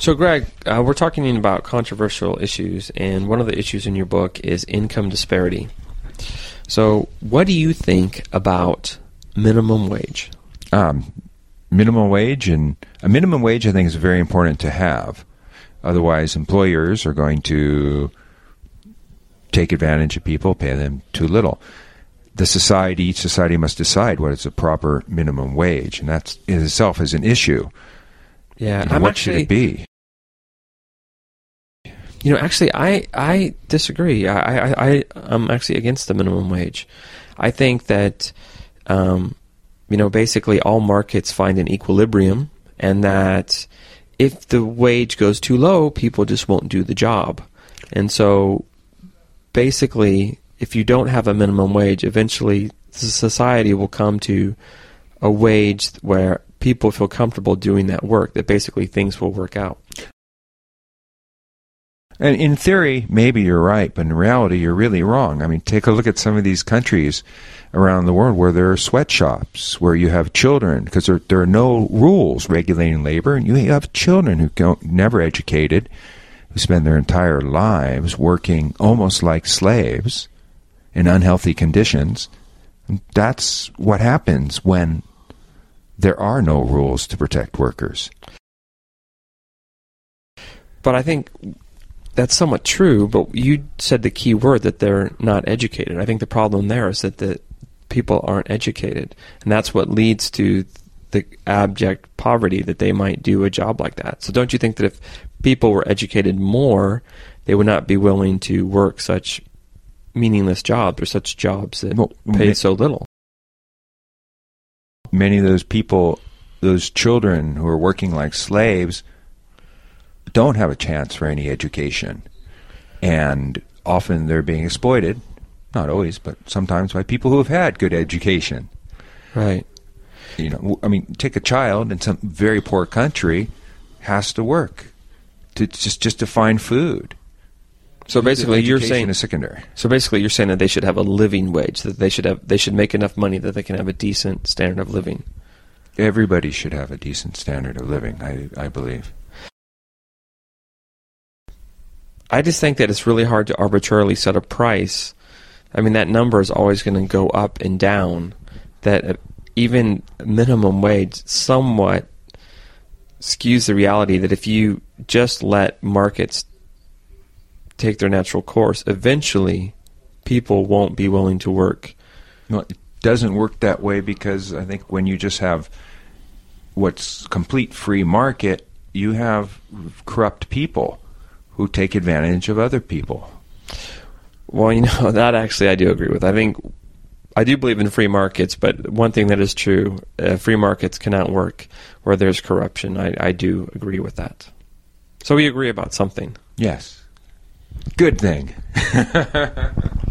So, Greg, uh, we're talking about controversial issues, and one of the issues in your book is income disparity. So, what do you think about minimum wage? Um, minimum wage and a minimum wage, I think, is very important to have. Otherwise, employers are going to take advantage of people, pay them too little. The society, each society must decide what is a proper minimum wage, and that in itself is an issue. Yeah, You know, I'm what actually, should it be? You know, actually, I I disagree. I I, I I'm actually against the minimum wage. I think that, um, you know, basically all markets find an equilibrium, and that if the wage goes too low, people just won't do the job, and so basically, if you don't have a minimum wage, eventually the society will come to a wage where people feel comfortable doing that work. That basically things will work out. And in theory, maybe you're right, but in reality, you're really wrong. I mean, take a look at some of these countries around the world where there are sweatshops, where you have children, because there, there are no rules regulating labor, and you have children who don't never educated, who spend their entire lives working almost like slaves in unhealthy conditions. That's what happens when there are no rules to protect workers. But I think that's somewhat true. But you said the key word that they're not educated. I think the problem there is that the people aren't educated, and that's what leads to the abject poverty that they might do a job like that. So don't you think that if people were educated more, they would not be willing to work such meaningless jobs or such jobs that Well, pay so little? Many of those people, those children who are working like slaves, don't have a chance for any education. And often they're being exploited, not always, but sometimes by people who have had good education. Right. You know, I mean, take a child in some very poor country has to work to just just to find food. So basically, you're saying is secondary. So basically, you're saying that they should have a living wage, that they should have they should make enough money that they can have a decent standard of living. Everybody should have a decent standard of living. I I believe. I just think that it's really hard to arbitrarily set a price. I mean, that number is always going to go up and down. That uh, even minimum wage somewhat skews the reality that if you just let markets take their natural course, eventually people won't be willing to work. No, it doesn't work that way because I think when you just have what's complete free market, you have corrupt people who take advantage of other people. Well, you know, that actually I do agree with. I think I do believe in free markets, but one thing that is true, uh, free markets cannot work where there's corruption. I, I do agree with that. So we agree about something. Yes. Good thing.